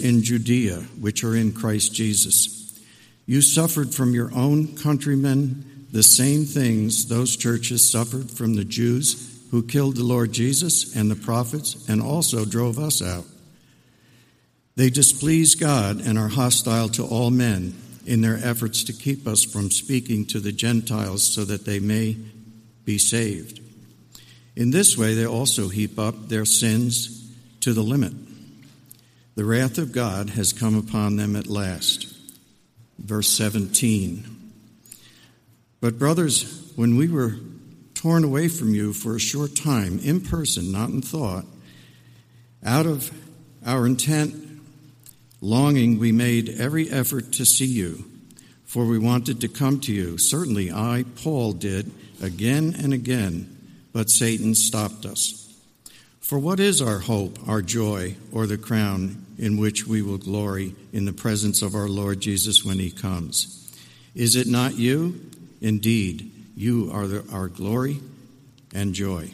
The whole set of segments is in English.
in Judea, which are in Christ Jesus. You suffered from your own countrymen the same things those churches suffered from the Jews who killed the Lord Jesus and the prophets and also drove us out. They displease God and are hostile to all men in their efforts to keep us from speaking to the Gentiles so that they may be saved. In this way, they also heap up their sins to the limit. The wrath of God has come upon them at last. Verse 17. But, brothers, when we were torn away from you for a short time, in person, not in thought, out of our intent, longing, we made every effort to see you, for we wanted to come to you. Certainly, I, Paul, did again and again, but Satan stopped us. For what is our hope, our joy, or the crown in which we will glory in the presence of our Lord Jesus when he comes? Is it not you? Indeed, you are the, our glory and joy.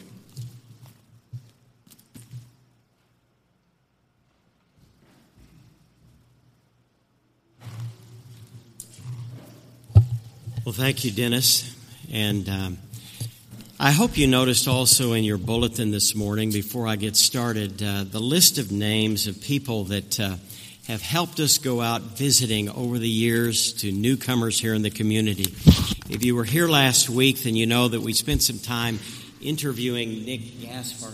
Well, thank you, Dennis. And um, I hope you noticed also in your bulletin this morning, before I get started, uh, the list of names of people that uh, have helped us go out visiting over the years to newcomers here in the community. If you were here last week, then you know that we spent some time interviewing Nick Gaspar,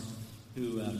who uh,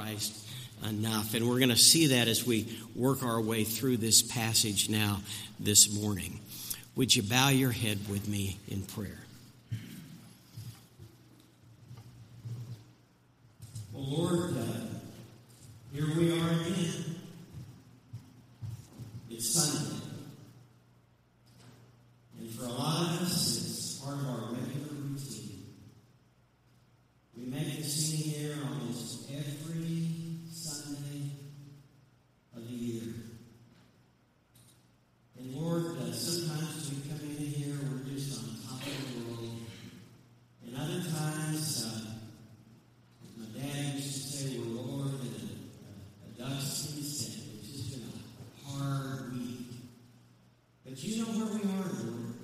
Christ enough. And we're going to see that as we work our way through this passage now this morning. Would you bow your head with me in prayer? Well, Lord, uh, here we are again. It's Sunday. And for a lot of us, it's part of our regular routine. We make the scene here almost every Sunday of the year. And Lord, uh, sometimes we come in here, we're just on top of the world. And other times, uh, my dad used to say, we're lower than a, a, a duck's insect. It's just been a hard week. But you know where we are, Lord.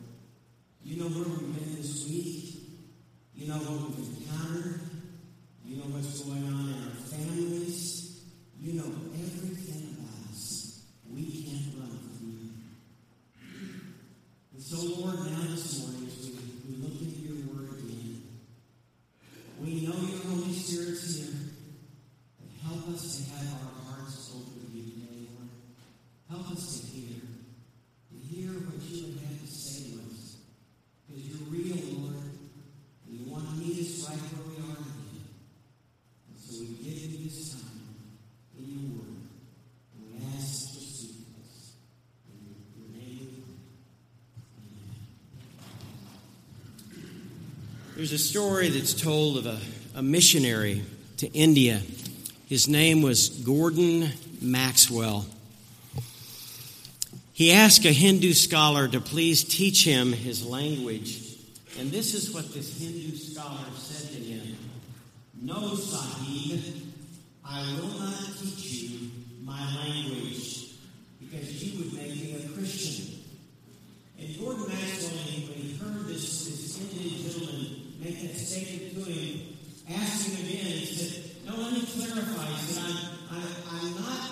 You know where we've been this week. You know what we've encountered. You know what's going on in our families. You know everything about us. We can't run from you. And so, Lord, now this morning, as we, we look into your word again, we know your Holy Spirit's here. But help us to have our hearts open to you today, Lord. Help us to hear. To hear what you would have to say to us. Because you're real, Lord. And you want to meet us right where we are today. And so we give you this time in your word. And we ask to speak to us. In your name we pray. Amen. There's a story that's told of a, a missionary to India. His name was Gordon Maxwell. He asked a Hindu scholar to please teach him his language. And this is what this Hindu scholar said doing, asking again, he said, no, let me clarify. He said, I'm, I'm, I'm not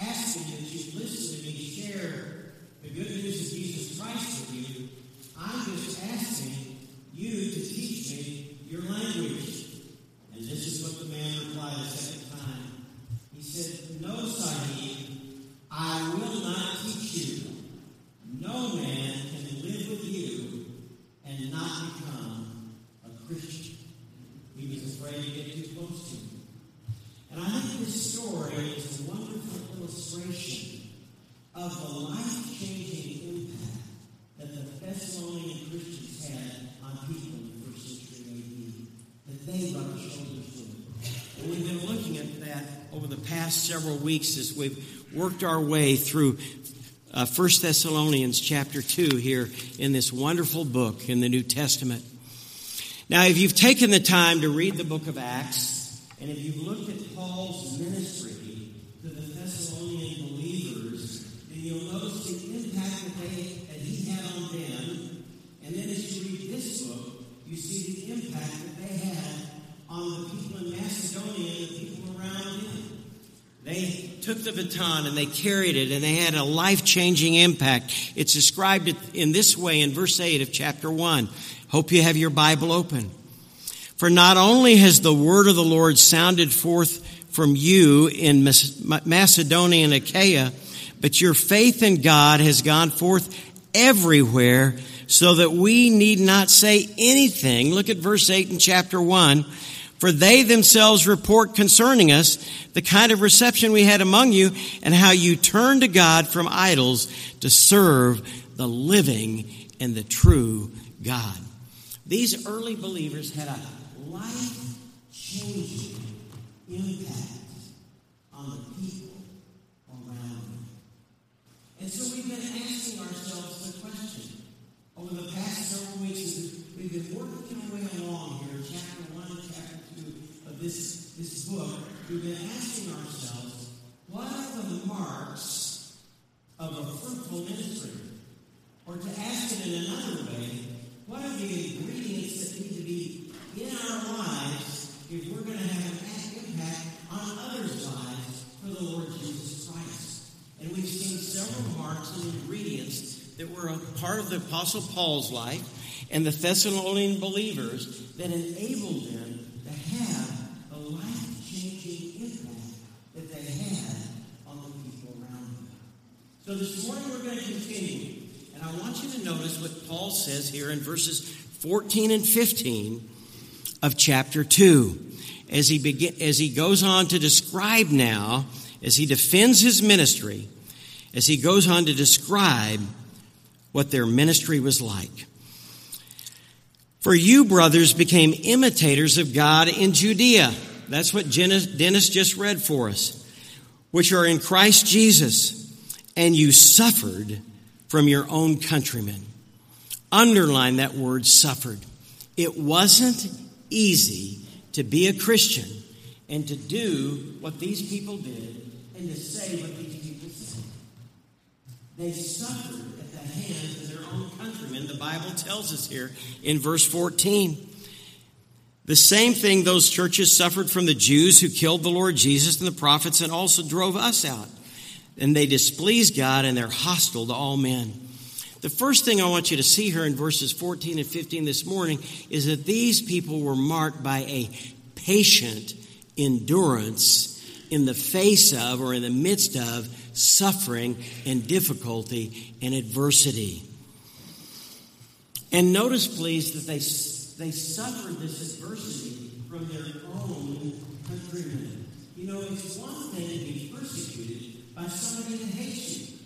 asking that you listen to me share the good news of Jesus Christ with you. I'm just asking you to teach me your language. And this is what the man several weeks as we've worked our way through uh, 1 Thessalonians chapter 2 here in this wonderful book in the New Testament. Now, if you've taken the time to read the book of Acts, and if you've looked at Paul's ministry to the Thessalonian believers, then you'll notice the impact that, they, that he had on them. And then as you read this book, you see the impact that they had on the people in Macedonia and the people around him. They took the baton and they carried it and they had a life changing impact. It's described in this way in verse 8 of chapter 1. Hope you have your Bible open. For not only has the word of the Lord sounded forth from you in Macedonia and Achaia, but your faith in God has gone forth everywhere so that we need not say anything. Look at verse 8 in chapter 1. For they themselves report concerning us the kind of reception we had among you and how you turned to God from idols to serve the living and the true God. These early believers had a life changing impact on the people around them. And so we've been asking ourselves the question over the past several weeks, we've been working our way along here, this, this book. We've been asking ourselves, what are the marks of a fruitful ministry? Or to ask it in another way, what are the ingredients that need to be in our lives if we're going to have an impact on others' lives for the Lord Jesus Christ? And we've seen several marks and ingredients that were a part of the Apostle Paul's life and the Thessalonian believers that enabled them to have a life changing impact that they had on the people around them. So this morning we're going to continue. I want you to notice what Paul says here in verses 14 and 15 of chapter 2. As he, begin, as he goes on to describe now, as he defends his ministry, as he goes on to describe what their ministry was like. For you, brothers, became imitators of God in Judea. That's what Dennis just read for us. Which are in Christ Jesus. And you suffered from your own countrymen. Underline that word suffered. It wasn't easy to be a Christian and to do what these people did and to say what these people said. They suffered at the hands of their own countrymen. The Bible tells us here in verse 14. The same thing those churches suffered from the Jews who killed the Lord Jesus and the prophets and also drove us out and they displease God and they're hostile to all men. The first thing I want you to see here in verses 14 and 15 this morning is that these people were marked by a patient endurance in the face of or in the midst of suffering and difficulty and adversity. And notice, please, that they, they suffered this adversity from their own countrymen. You know, it's one thing to be by somebody that hates you.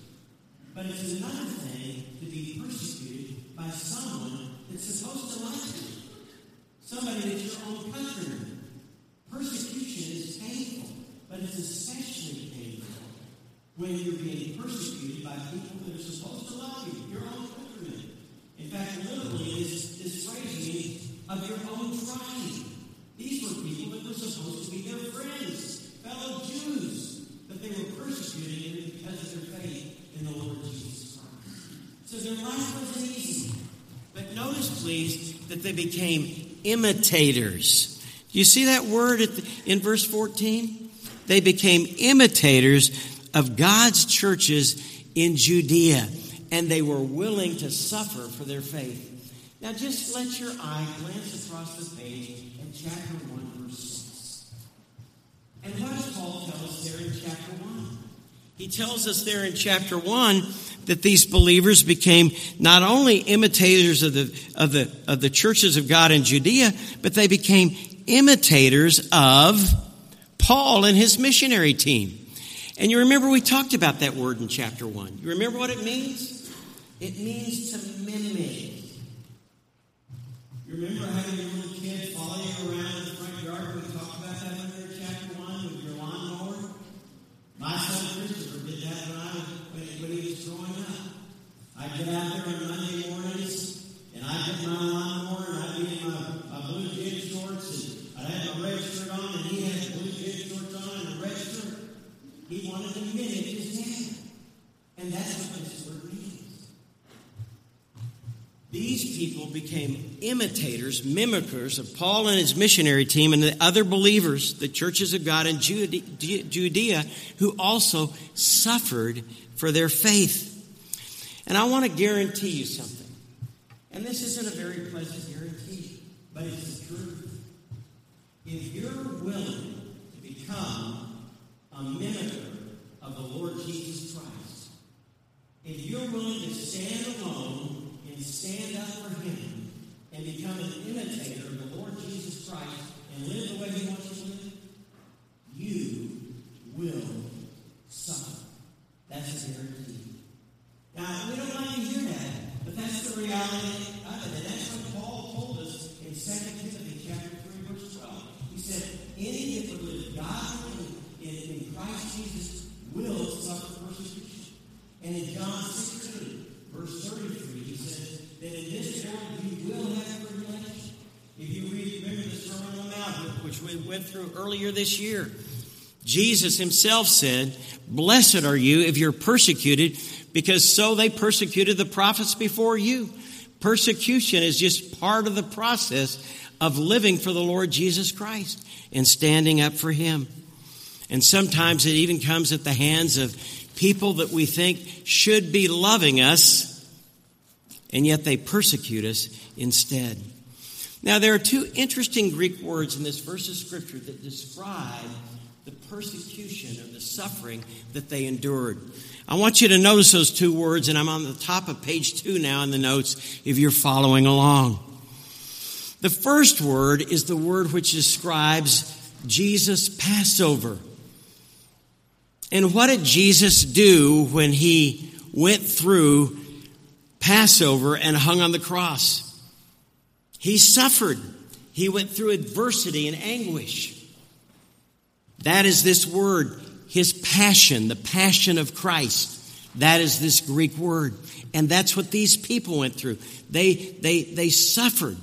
But it's another thing to be persecuted by someone that's supposed to like you. Somebody that's your own countryman. Persecution is painful, but it's especially painful when you're being persecuted by people that are supposed to love you, your own countrymen. In fact, literally, this, this phrase means of your own tribe. These were people that were supposed to be their friends, fellow Jews they were persecuting him because of their faith in the Lord Jesus Christ. So their life wasn't easy. But notice, please, that they became imitators. Do you see that word the, in verse 14? They became imitators of God's churches in Judea, and they were willing to suffer for their faith. Now, just let your eye glance across the page in chapter 1, verse 1, and what does Paul tell us there in chapter 1? He tells us there in chapter 1 that these believers became not only imitators of the, of the, of the churches of God in Judea, but they became imitators of Paul and his missionary team. And you remember we talked about that word in chapter 1. You remember what it means? It means to mimic. You remember having your little kid follow you around in the front yard? My son Christopher did that when, I when, when he was growing up. I'd get out there on Monday mornings, and I'd get my lawnmower, and I'd be in my, my blue jean shorts, and I'd have my red shirt on, and he had blue jean shorts on and a red shirt. He wanted to mimic his dad. And that's what this word. These people became imitators, mimickers of Paul and his missionary team and the other believers, the churches of God in Judea, who also suffered for their faith. And I want to guarantee you something. And this isn't a very pleasant guarantee, but it's the truth. If you're willing to become a mimicker of the Lord Jesus Christ, if you're willing to stand alone and stand up for Him and become an imitator of the Lord Jesus Christ and live the way He wants you to live, you will suffer. That's a guarantee. Now, we don't like to hear that, but that's the reality of it. And that's what Paul told us in 2 Timothy chapter 3, verse 12. He said, Any that would godly in, in Christ Jesus will suffer persecution. And in John 16, verse 33, he says that in this world you will have tribulation. If you read, remember the Sermon on the Mount, which we went through earlier this year, Jesus himself said, Blessed are you if you're persecuted, because so they persecuted the prophets before you. Persecution is just part of the process of living for the Lord Jesus Christ and standing up for him. And sometimes it even comes at the hands of people that we think should be loving us, and yet they persecute us instead. Now, there are two interesting Greek words in this verse of Scripture that describe the persecution or the suffering that they endured. I want you to notice those two words, and I'm on the top of page two now in the notes if you're following along. The first word is the word which describes Jesus' Passover. And what did Jesus do when he went through Passover and hung on the cross? He suffered. He went through adversity and anguish. That is this word, his passion, the passion of Christ. That is this Greek word. And that's what these people went through. They, they, they suffered.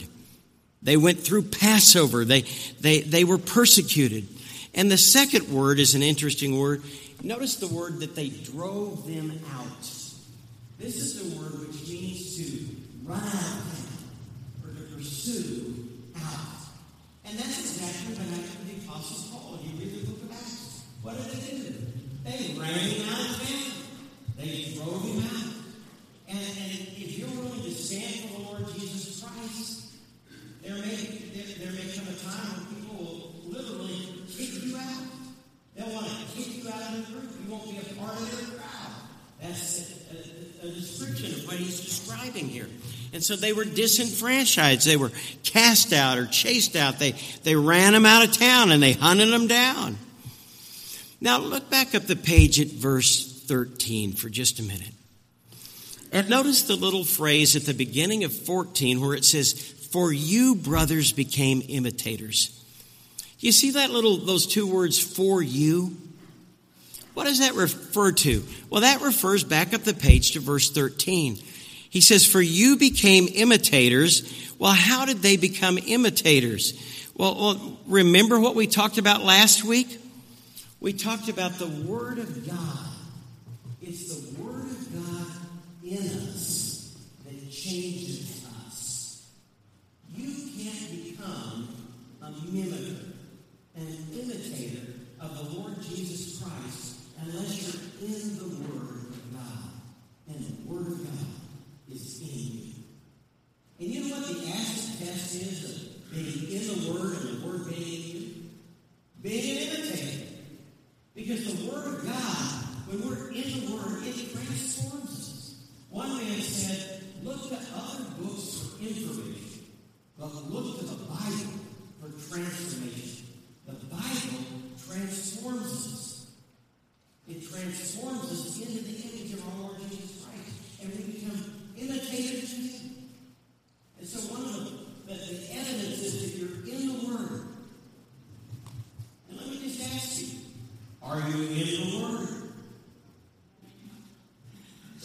They went through Passover. They, they, they were persecuted. And the second word is an interesting word. Notice the word that they drove them out. This is the word which means to run out or to pursue out. And that's exactly what happened to the Apostle Paul. You read the book of Acts, what did they do? They ran him out of town. They drove him out. And, and if you're willing to stand for the Lord Jesus Christ, there may, there, there may come a time when people will literally kick you out. They'll want to kick you out of the group. You won't be a part of their crowd. That's a, a, a description of what he's describing here. And so they were disenfranchised. They were cast out or chased out. They, they ran them out of town and they hunted them down. Now look back up the page at verse 13 for just a minute. And notice the little phrase at the beginning of 14 where it says, For you, brothers, became imitators. You see that little, those two words, for you? What does that refer to? Well, that refers back up the page to verse 13. He says, For you became imitators. Well, how did they become imitators? Well, well, remember what we talked about last week? We talked about the Word of God. It's the Word of God in us that changes us. You can't become a mimicker an imitator of the Lord Jesus Christ unless you're in the Word of God. And the Word of God is in you. And you know what the acid test is of being in the Word and the Word being in you? Being an imitator. Because the Word of God, when we're in the Word, it transforms us. One man said, look to other books for information, but look to the Bible for transformation. The Bible transforms us. It transforms us. It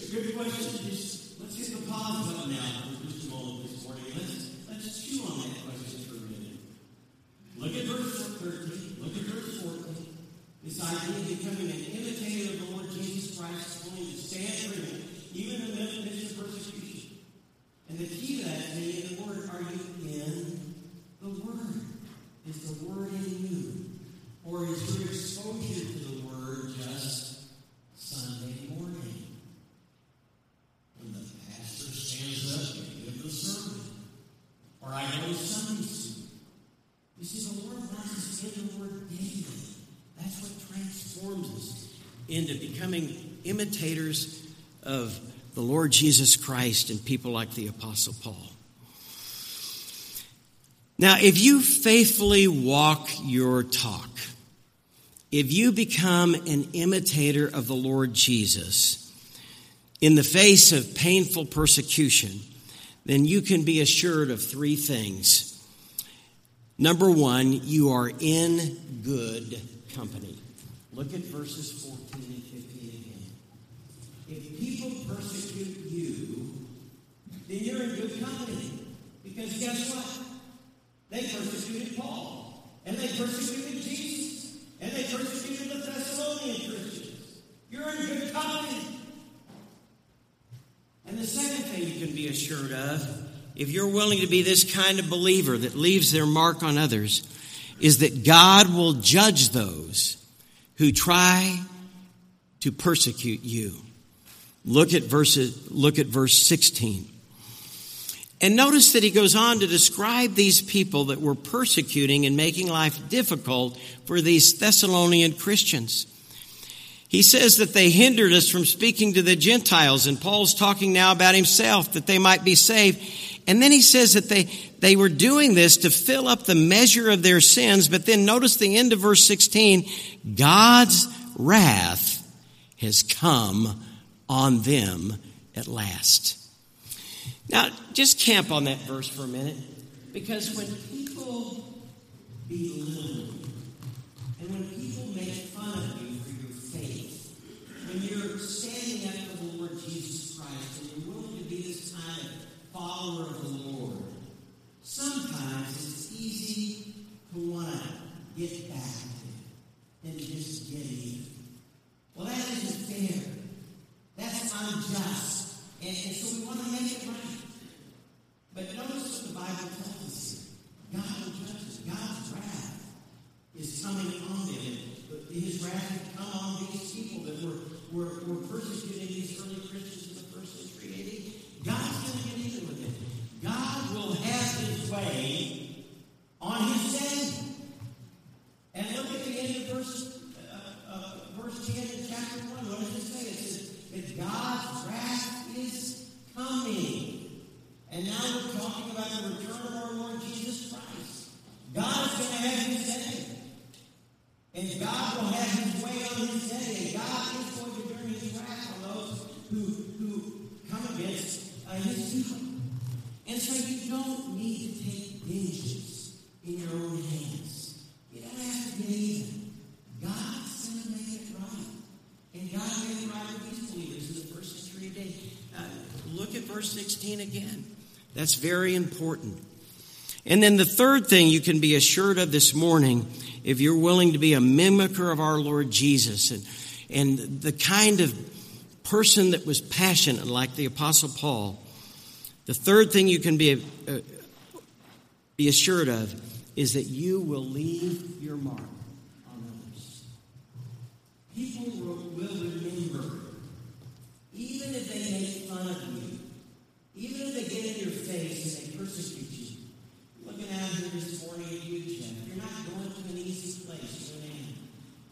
A good question. Just let's hit the pause button now for just a moment this morning. Let's let's chew on that question for a minute. Look at verse 13. Look at verse 14. This idea of becoming an imitator of the Lord Jesus Christ, willing to stand for Him, even in the midst of persecution. And the key to that is in the Word. Are you in the Word? Is the Word in you, or is your exposure to the Word just Sunday morning? When the pastor stands up and gives the sermon. Or I go to Sunday school. You see, the Word wants us in the Word daily. That's what transforms us into becoming imitators of the Lord Jesus Christ and people like the Apostle Paul. Now, if you faithfully walk your talk, if you become an imitator of the Lord Jesus in the face of painful persecution, then you can be assured of three things. Number one, you are in good company. Look at verses 14 and 15 again. If people persecute you, then you're in good company. Because guess what? They persecuted Paul, and they persecuted Jesus, and they persecuted the Thessalonian Christians. You're in good company. And the second thing you can be assured of, if you're willing to be this kind of believer that leaves their mark on others, is that God will judge those who try to persecute you. Look at verses, look at verse 16. And notice that he goes on to describe these people that were persecuting and making life difficult for these Thessalonian Christians. He says that they hindered us from speaking to the Gentiles, and Paul's talking now about himself, that they might be saved. And then he says that they, they were doing this to fill up the measure of their sins, but then notice the end of verse 16 God's wrath has come on them at last. Now, just camp on that verse for a minute, because when people belittle when you're standing up for the Lord Jesus Christ and you're willing to be this kind of follower of the Lord, sometimes it's easy to want to get back and just get even. Well, that isn't fair. That's unjust. And, and so we want to make it right. But notice what the Bible tells us. God will judge us. God's wrath is coming on them. His wrath has come on these people that were, were, were persecuting these early Christians in the first century AD. God's going to get even with them. God will have his way on his day. And look at the end of verse, uh, uh, verse 10 in chapter 1. What does it say? It says that God's wrath is coming. And now we're talking about the return of our Lord Jesus Christ. God is going to have his day. God will have his way on his day. And God is going to turn his wrath on those who, who come against uh, his people. And so you don't need to take vengeance in your own hands. You don't have to get even. God's going to make it right. And God made it right with these believers in the first century day. Uh, look at verse 16 again. That's very important. And then the third thing you can be assured of this morning, if you're willing to be a mimicker of our Lord Jesus and, and the kind of person that was passionate like the Apostle Paul, the third thing you can be, uh, be assured of is that you will leave your mark on others. People will, remember, even if they make fun of you, even if they get in your face and they persecute you. Looking out here this morning at you, Jeff, you're not going to an easy place.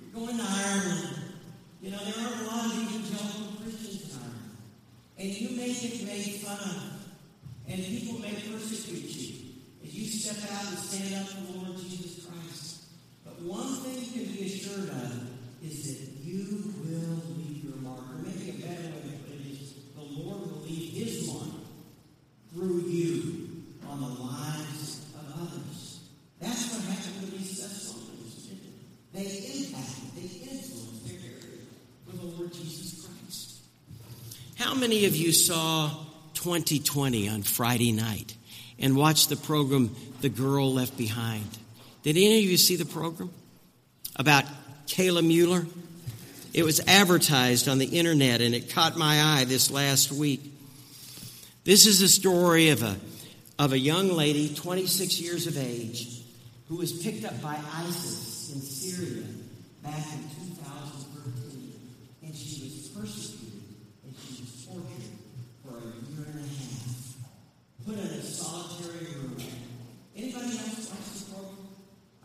You're going to Ireland. You know, there are a lot of evangelical Christians in Ireland. And you may get made fun of. And people may persecute you as you step out and stand up for the Lord Jesus Christ. But one thing you can be assured of is that you will leave your mark. Or maybe a better way to put it is the Lord will leave his mark through you on the lives of others. That's what happened with these Thessalonians. They impacted, they influenced their area for the Lord Jesus Christ. How How many of you saw 2020 on Friday night and watched the program The Girl Left Behind? Did any of you see the program about Kayla Mueller? It was advertised on the internet and it caught my eye this last week. This is a story of a, of a young lady, 26 years of age, who was picked up by ISIS in Syria back in 2013. And she was persecuted and she was tortured for a year and a half. Put in a solitary room. Anybody else watch the program?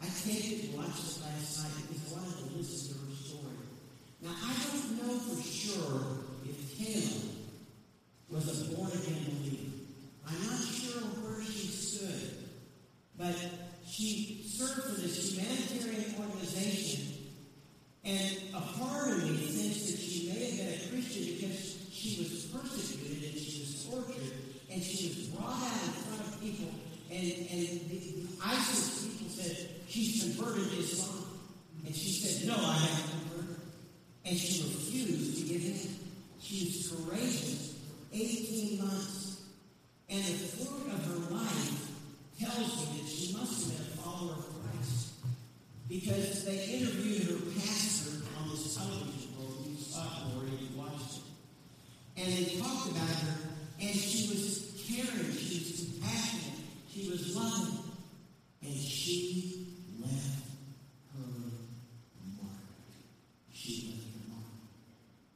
I came to watch it last night because I wanted to listen to her story. Now, I don't know for sure if Kayla was a born again believer. I'm not sure where she stood, but she served for this humanitarian organization, and a part of me thinks that she may have been a Christian because she was persecuted and she was tortured and she was brought out in front of people, and, and the, the ISIS people said, She's converted to Islam. And she said, No, I haven't converted. And she refused to give in. Courageous 18 months. And the fruit of her life tells me that she must have been a follower of Christ. Because they interviewed her pastor on this television program. You saw it or you watched it. And they talked about her, and she was caring, she was compassionate, she was loving. And she left her mark. She left her mark.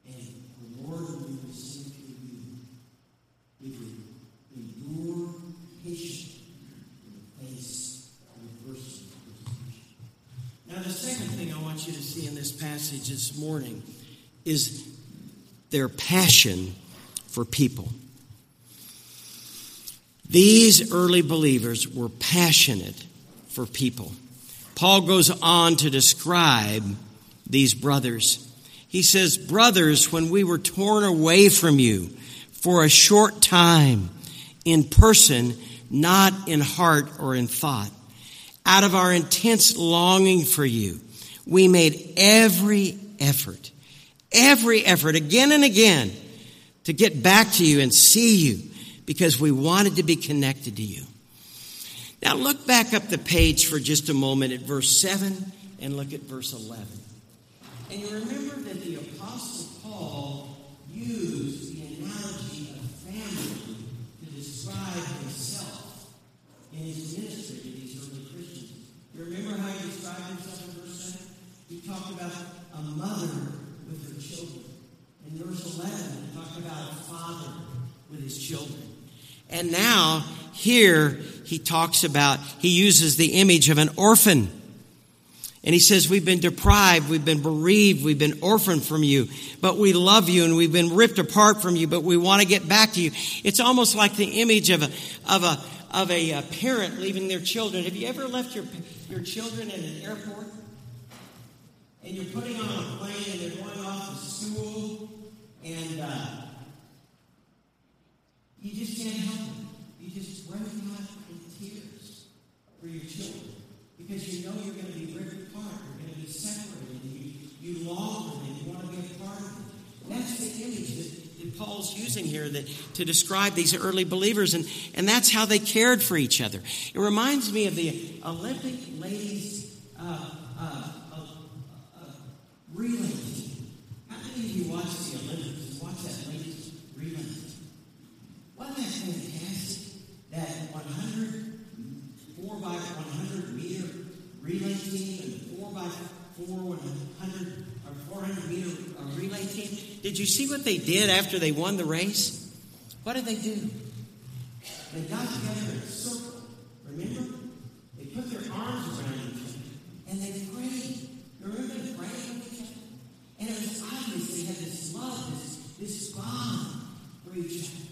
And the Lord will say to you, if you endure patiently in the face of adversity and persecution. Now, the second thing I want you to see in this passage this morning is their passion for people. These early believers were passionate for people. Paul goes on to describe these brothers. He says, Brothers, when we were torn away from you for a short time, in person, not in heart or in thought, out of our intense longing for you, we made every effort, every effort again and again to get back to you and see you because we wanted to be connected to you. Now look back up the page for just a moment at verse 7 and look at verse 11. And you remember that the Apostle Paul used the analogy of family to describe himself in his ministry to these early Christians. You remember how he described himself in verse 7? He talked about a mother with her children. In verse 11, he talked about a father with his children. And now, here, he talks about, he uses the image of an orphan. And he says, We've been deprived, we've been bereaved, we've been orphaned from you, but we love you, and we've been ripped apart from you, but we want to get back to you. It's almost like the image of a, of a, of a, a parent leaving their children. Have you ever left your, your children in an airport? And you're putting on a plane and they're going off to school, and uh, you just can't help it. You just break out in tears for your children because you know you're going to be ripped apart. You're going to be separated. You, you long for them. You want to be a part of them. That's the image that, that Paul's using here that, to describe these early believers, and, and that's how they cared for each other. It reminds me of the Olympic ladies uh, uh, team. How many of you watch the Olympics watch that ladies relay? Wasn't that fantastic? That 100, 4 by 100 meter relay team and 4 by 4, 100 or 400 meter uh, relay team. Did you see what they did after they won the race? What did they do? They got together in a circle. Remember? They put their arms around each other and they prayed. Remember they prayed? And it was obvious they had this love, this, this bond for each other.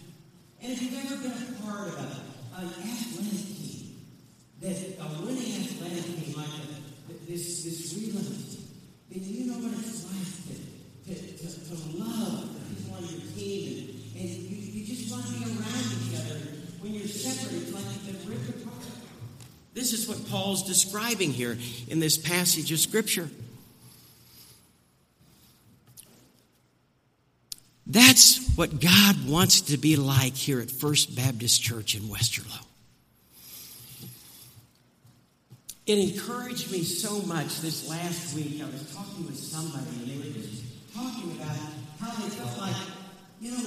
And if you've ever been a part of a, an athletic team, that a winning athletic team like a, this this relay team, then you know what it's like to, to, to, to love the people on your team, and, and you, you just want to be around each other. When you're separated, it's like you've been ripped apart. This is what Paul's describing here in this passage of Scripture. That's what God wants to be like here at First Baptist Church in Westerlo. It encouraged me so much this last week. I was talking with somebody, and they were just talking about how they felt like, you know,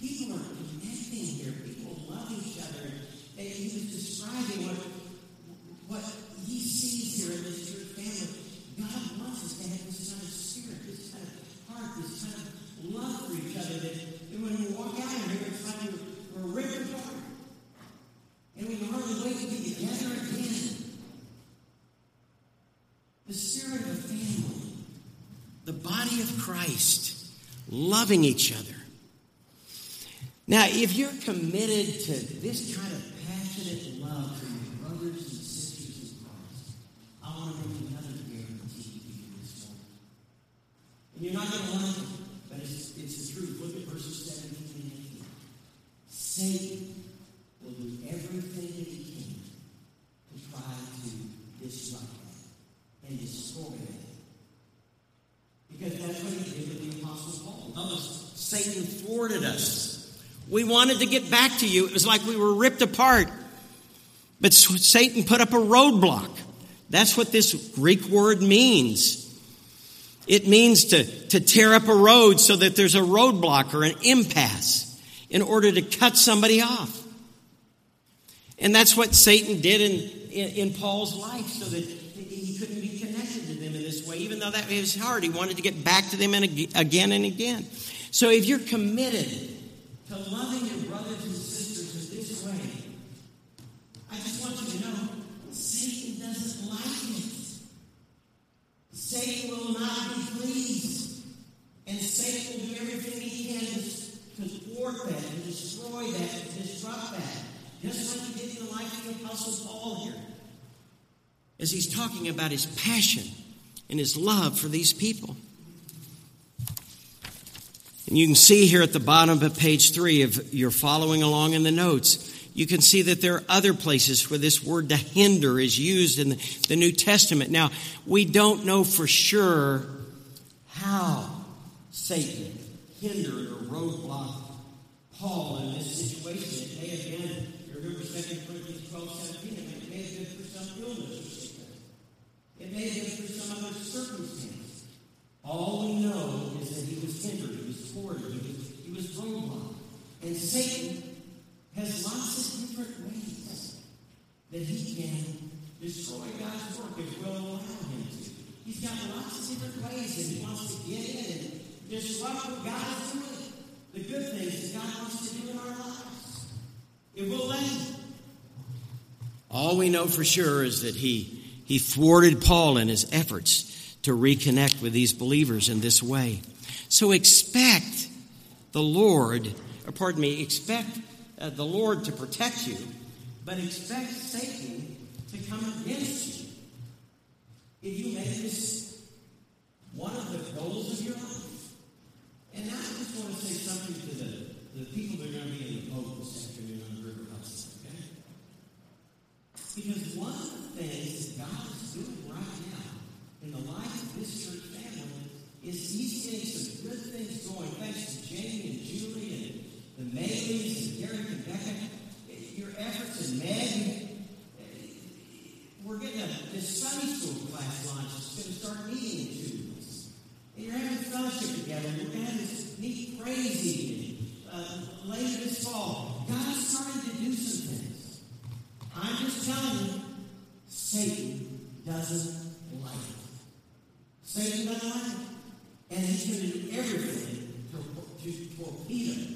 people are connecting here. People love each other. And he was describing what, what he sees here in this church family. God wants us to have this kind of spirit, this kind of heart, this kind of love for each other that, that when we walk out of here, it's like we're, we're ripped apart. And we can hardly wait to be together again. The spirit of a family, the body of Christ, loving each other. Now, if you're committed to this kind of passionate love for your brothers and sisters in Christ, I want to bring another guarantee to you this morning. And you're not going to like it, but it's, it's the truth. Look at verses 17 and 18. Satan will do everything that he can to try to disrupt that and destroy that. Because that's what he did with the Apostle Paul. Notice, Satan thwarted us. We wanted to get back to you. It was like we were ripped apart. But Satan put up a roadblock. That's what this Greek word means. It means to, to tear up a road so that there's a roadblock or an impasse in order to cut somebody off. And that's what Satan did in, in, in Paul's life so that he couldn't be connected to them in this way, even though that was hard. He wanted to get back to them again and again. So if you're committed to loving your brothers and sisters in this way, I just want you to know Satan doesn't like it. Satan will not be pleased. And Satan will do everything he can to, thwart that, to destroy that, to disrupt that. Just like he did in the life of the Apostle Paul here. As he's talking about his passion and his love for these people. And you can see here at the bottom of page three, if you're following along in the notes, you can see that there are other places where this word to hinder is used in the, New Testament. Now, we don't know for sure how Satan hindered or roadblocked Paul in this situation. It may have been, you remember 2 Corinthians 12, 17, it may have been for some illness or sickness. It may have been for some other circumstance. All we know is that he was hindered, he was he was. And Satan has lots of different ways that he can destroy God's work if we'll allow him to. He's got lots of different ways that he wants to get in and disrupt what God is doing. The good things that God wants to do in our lives. It will him. All we know for sure is that he he thwarted Paul in his efforts to reconnect with these believers in this way. So expect the Lord, or pardon me, expect uh, the Lord to protect you, but expect Satan to come against you. If you make this one of the goals of your life. And now I just want to say something to the, the people that are going to be in the boat this afternoon on the River Hudson, okay? Because one of the things that God is doing right now in the life of this church family is He's getting some good things going. Thanks to Jamie and Julie and the Mayleys and Derek and Becca. Your efforts and Meg. We're getting a, this Sunday school class launch. It's going to start meeting in two weeks. And you're having fellowship together. We're going to have this neat evening uh, later this fall. God's starting to do some things. I'm just telling you, Satan doesn't like it. Satan doesn't like it. And he's going to do everything to, to torpedo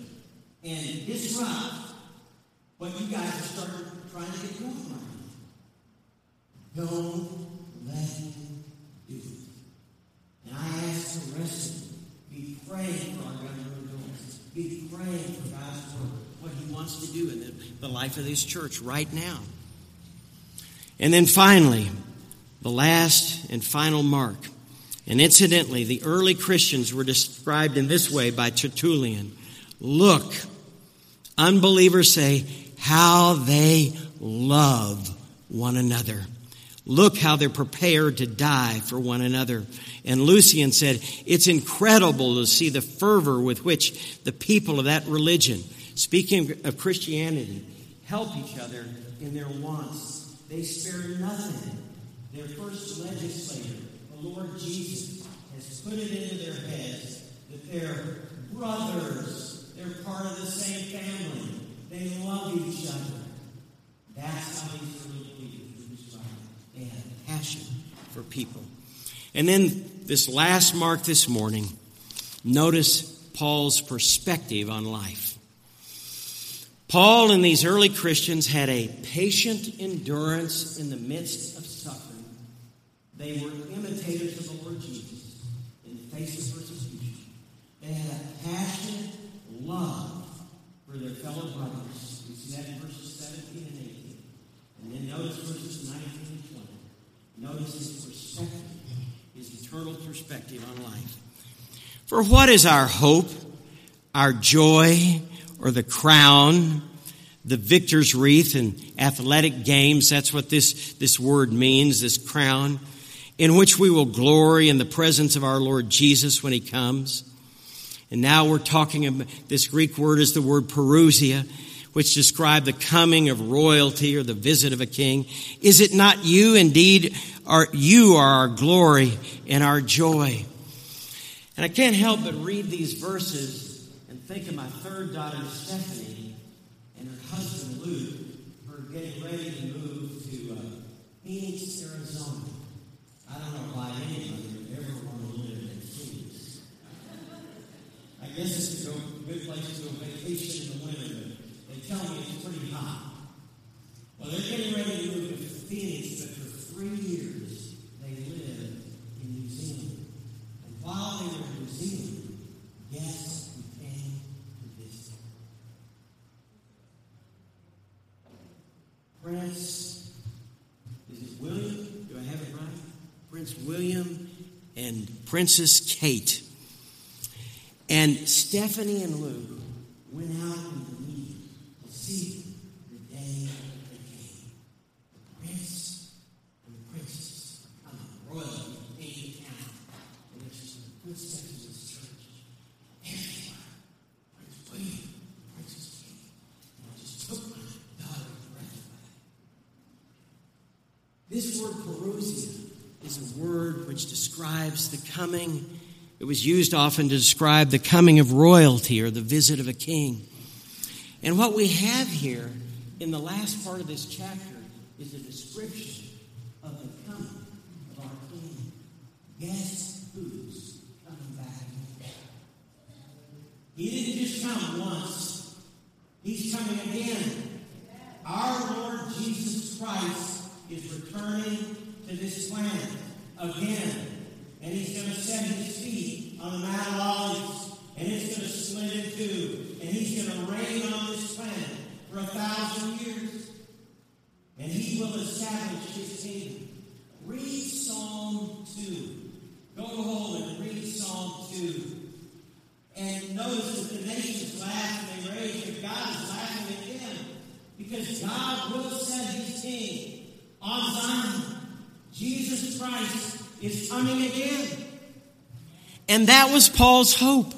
and disrupt what you guys are starting trying to get going right Don't let him do it. And I ask the rest of you, be praying for our governor doors. Be praying for God's work, what he wants to do in the, the life of this church right now. And then finally, the last and final mark. And incidentally, the early Christians were described in this way by Tertullian. Look, unbelievers say, how they love one another. Look how they're prepared to die for one another. And Lucian said, It's incredible to see the fervor with which the people of that religion, speaking of Christianity, help each other in their wants. They spare nothing. Their first legislator, the Lord Jesus, has put it into their heads that they're brothers, they're part of the same family, they love each other. That's how these early believers described. They had passion for people. And then this last mark this morning, notice Paul's perspective on life. Paul and these early Christians had a patient endurance in the midst. They were imitators of the Lord Jesus in the face of persecution. They had a passionate love for their fellow brothers. We see that in verses 17 and 18. And then notice verses 19 and 20. Notice his perspective, his eternal perspective on life. For what is our hope, our joy, or the crown, the victor's wreath in athletic games. That's what this, this word means, this crown, in which we will glory in the presence of our Lord Jesus when he comes. And now we're talking about this Greek word is the word parousia, which describe the coming of royalty or the visit of a king. Is it not you indeed are you are our glory and our joy? And I can't help but read these verses and think of my third daughter, Stephanie, and her husband, Luke, who are getting ready to move to uh, Phoenix, Arizona. I don't know why anybody would ever want to live in Phoenix. I guess it's a good place to go vacation in the winter, but they tell me it's pretty hot. Well, they're getting ready to move to Phoenix, but for three years they lived in New Zealand. And while they were in New Zealand, guess Prince, is it William? Do I have it right? Prince William and Princess Kate. And Stephanie and Lou went out in the meeting to see the day they came. The prince and the princess on a royal ancient town. And it's just the footsteps of this church. Everywhere. Prince William, Princess Kate. And I just took my This word parousia is a word which describes the coming. It was used often to describe the coming of royalty or the visit of a king. And what we have here in the last part of this chapter is a description of the coming of our king. Guess who's coming back? He didn't just come once, he's coming again. Our Lord Jesus Christ is returning to this planet again. And he's going to set his feet on the Mount of Olives, and it's going to split in two. And he's going to reign on this planet for a thousand years. And he will establish his kingdom. Read Psalm 2. Go home and read Psalm 2. And notice that the nations laugh and they rage, but God is laughing at them. Because God will set his king on Zion. Jesus Christ is coming again. And that was Paul's hope.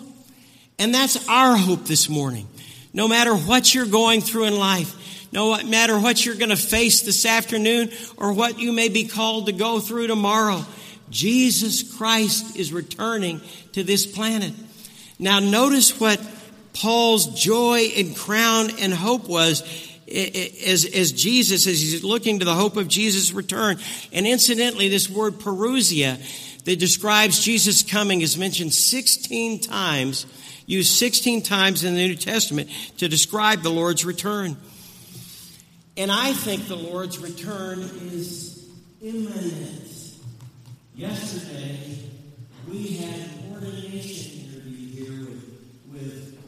And that's our hope this morning. No matter what you're going through in life, no matter what you're going to face this afternoon or what you may be called to go through tomorrow, Jesus Christ is returning to this planet. Now notice what Paul's joy and crown and hope was as, as Jesus, as he's looking to the hope of Jesus' return. And incidentally, this word parousia that describes Jesus' coming is mentioned 16 times, used 16 times in the New Testament to describe the Lord's return. And I think the Lord's return is imminent. Yesterday, we had an ordination interview here with, with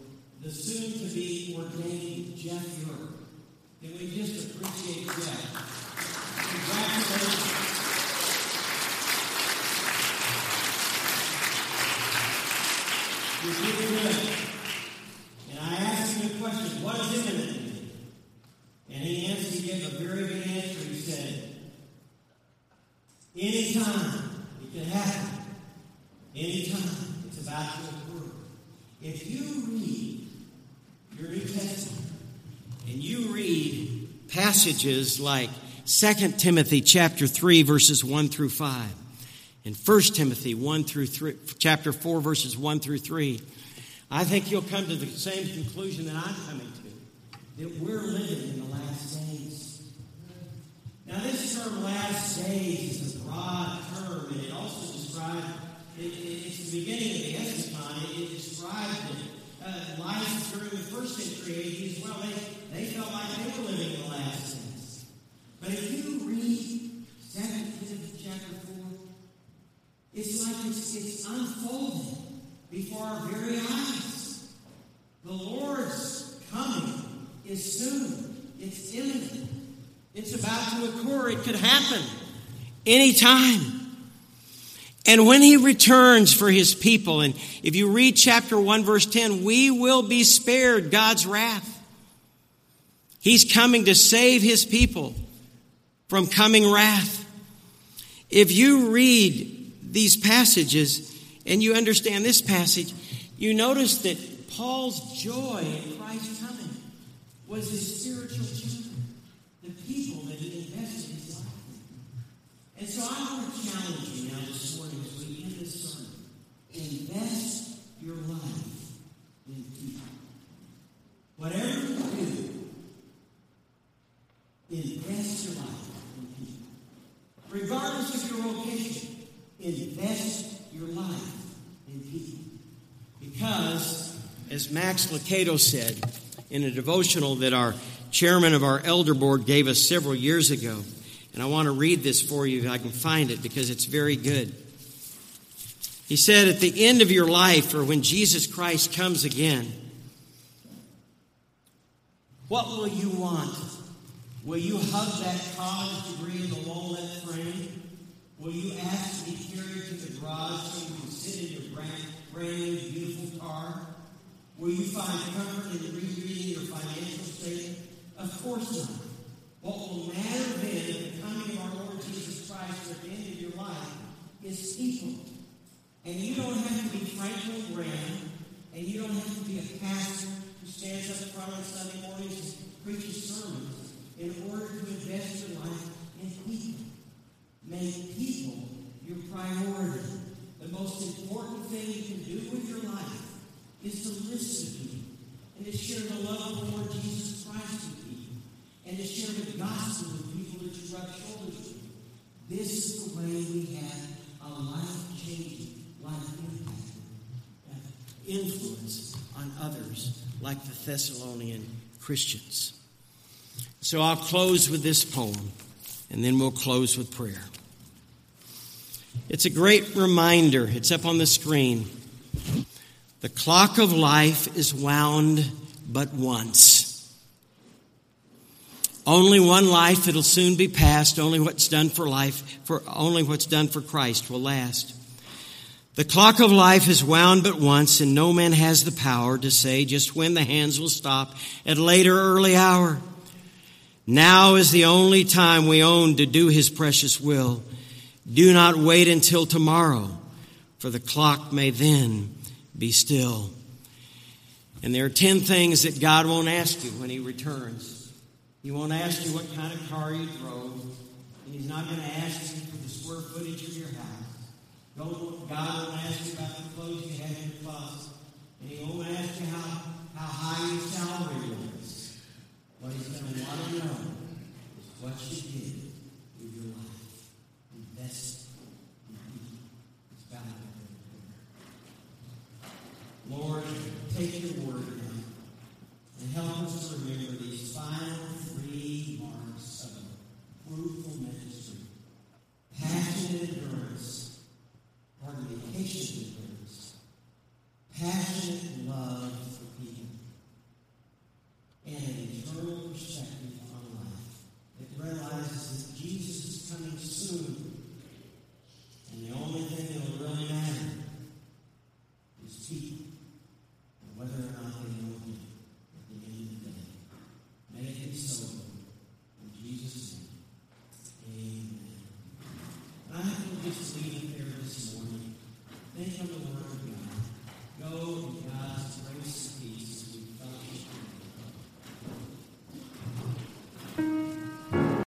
the soon to be ordained Jeff York. And we just appreciate that. Congratulations. You're doing good. And I asked him a question, what is imminent? And he answered, he gave a very good answer. He said, anytime it can happen. Anytime it's about to occur. If you read your New Testament, passages like 2 Timothy chapter 3 verses 1 through 5 and 1 Timothy 1 through 3 chapter 4 verses 1 through 3, I think you'll come to the same conclusion that I'm coming to. That we're living in the last days. Now this term last days is a broad term and it also describes it, it's the beginning of the eschaton. It, it describes it, uh, life during the first century as well. They, they felt like they were living in the last days. But if you read 2 Timothy chapter 4, it's like it's, it's unfolding before our very eyes. The Lord's coming is soon. It's imminent. It's about to occur. It could happen anytime. And when he returns for his people, and if you read chapter 1, verse 10, we will be spared God's wrath. He's coming to save his people from coming wrath. If you read these passages and you understand this passage, you notice that Paul's joy in Christ's coming was his spiritual children, the people that he invested his life in. And so I want to challenge you now this morning as we end this sermon. Invest your life in people. Whatever you do, Regardless of your location, invest your life in people. Because, as Max Lucado said in a devotional that our chairman of our elder board gave us several years ago, and I want to read this for you if I can find it because it's very good. He said, At the end of your life, or when Jesus Christ comes again, what will you want? Will you hug that college degree in the walnut frame? Will you ask to be carried to the garage so you can sit in your brand, brand new, beautiful car? Will you find comfort in rereading your financial statement? Of course not. What will matter then at the coming of our Lord Jesus Christ at the end of your life is people. And you don't have to be Franklin Graham, and you don't have to be a pastor who stands up front on Sunday mornings and preaches sermons in order to invest your life in people. Make people your priority. The most important thing you can do with your life is to listen to people and to share the love of the Lord Jesus Christ with people and to share the gospel with people that you rub shoulders with. This is the way we have a life-changing, life-impacting uh, influence on others like the Thessalonian Christians. So I'll close with this poem, and then we'll close with prayer. It's a great reminder. It's up on the screen. The clock of life is wound but once. Only one life, it'll soon be past. Only what's done for life, for only what's done for Christ will last. The clock of life is wound but once, and no man has the power to say just when the hands will stop at a later early hour. Now is the only time we own to do his precious will. Do not wait until tomorrow, for the clock may then be still. And there are 10 things that God won't ask you when he returns. He won't ask you what kind of car you drove, and he's not going to ask you for the square footage of your house. God won't ask you about the clothes you had in your closet, and he won't ask you how, how high what he's going to want to know is what you did with your life. Invest in people. It's valuable. Lord, take your word now and help us to remember these final three marks of a fruitful ministry. Passionate endurance. Pardon me, patient endurance. Passionate love and an eternal perspective on life that realizes that Jesus is coming soon. And the only thing